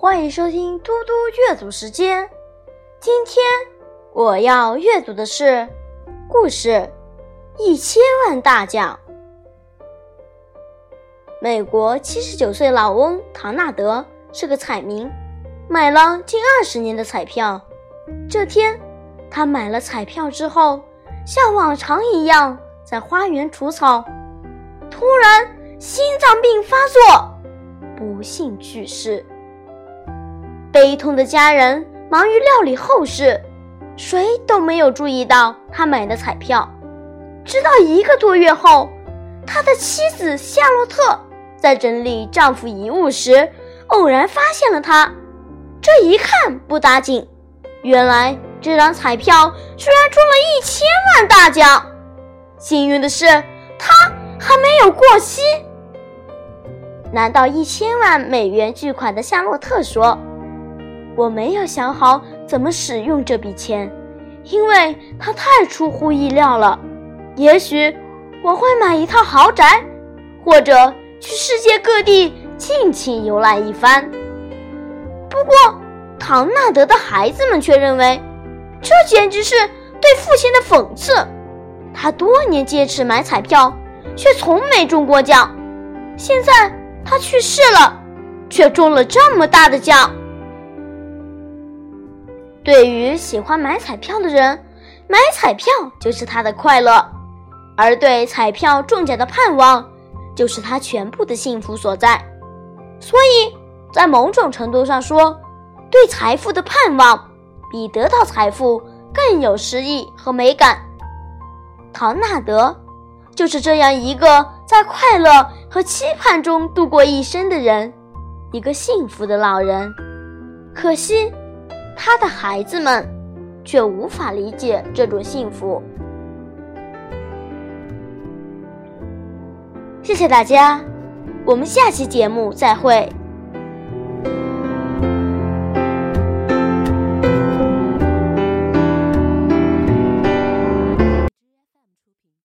欢迎收听嘟嘟阅读时间。今天我要阅读的是故事《一千万大奖》。美国七十九岁老翁唐纳德是个彩民，买了近二十年的彩票。这天，他买了彩票之后，像往常一样在花园除草，突然心脏病发作，不幸去世。悲痛的家人忙于料理后事，谁都没有注意到他买的彩票。直到一个多月后，他的妻子夏洛特在整理丈夫遗物时，偶然发现了他。这一看不打紧，原来这张彩票居然中了一千万大奖。幸运的是，他还没有过期。拿到一千万美元巨款的夏洛特说。我没有想好怎么使用这笔钱，因为它太出乎意料了。也许我会买一套豪宅，或者去世界各地尽情游览一番。不过，唐纳德的孩子们却认为，这简直是对父亲的讽刺。他多年坚持买彩票，却从没中过奖。现在他去世了，却中了这么大的奖。对于喜欢买彩票的人，买彩票就是他的快乐；而对彩票中奖的盼望，就是他全部的幸福所在。所以在某种程度上说，对财富的盼望比得到财富更有诗意和美感。唐纳德就是这样一个在快乐和期盼中度过一生的人，一个幸福的老人。可惜。他的孩子们却无法理解这种幸福。谢谢大家，我们下期节目再会。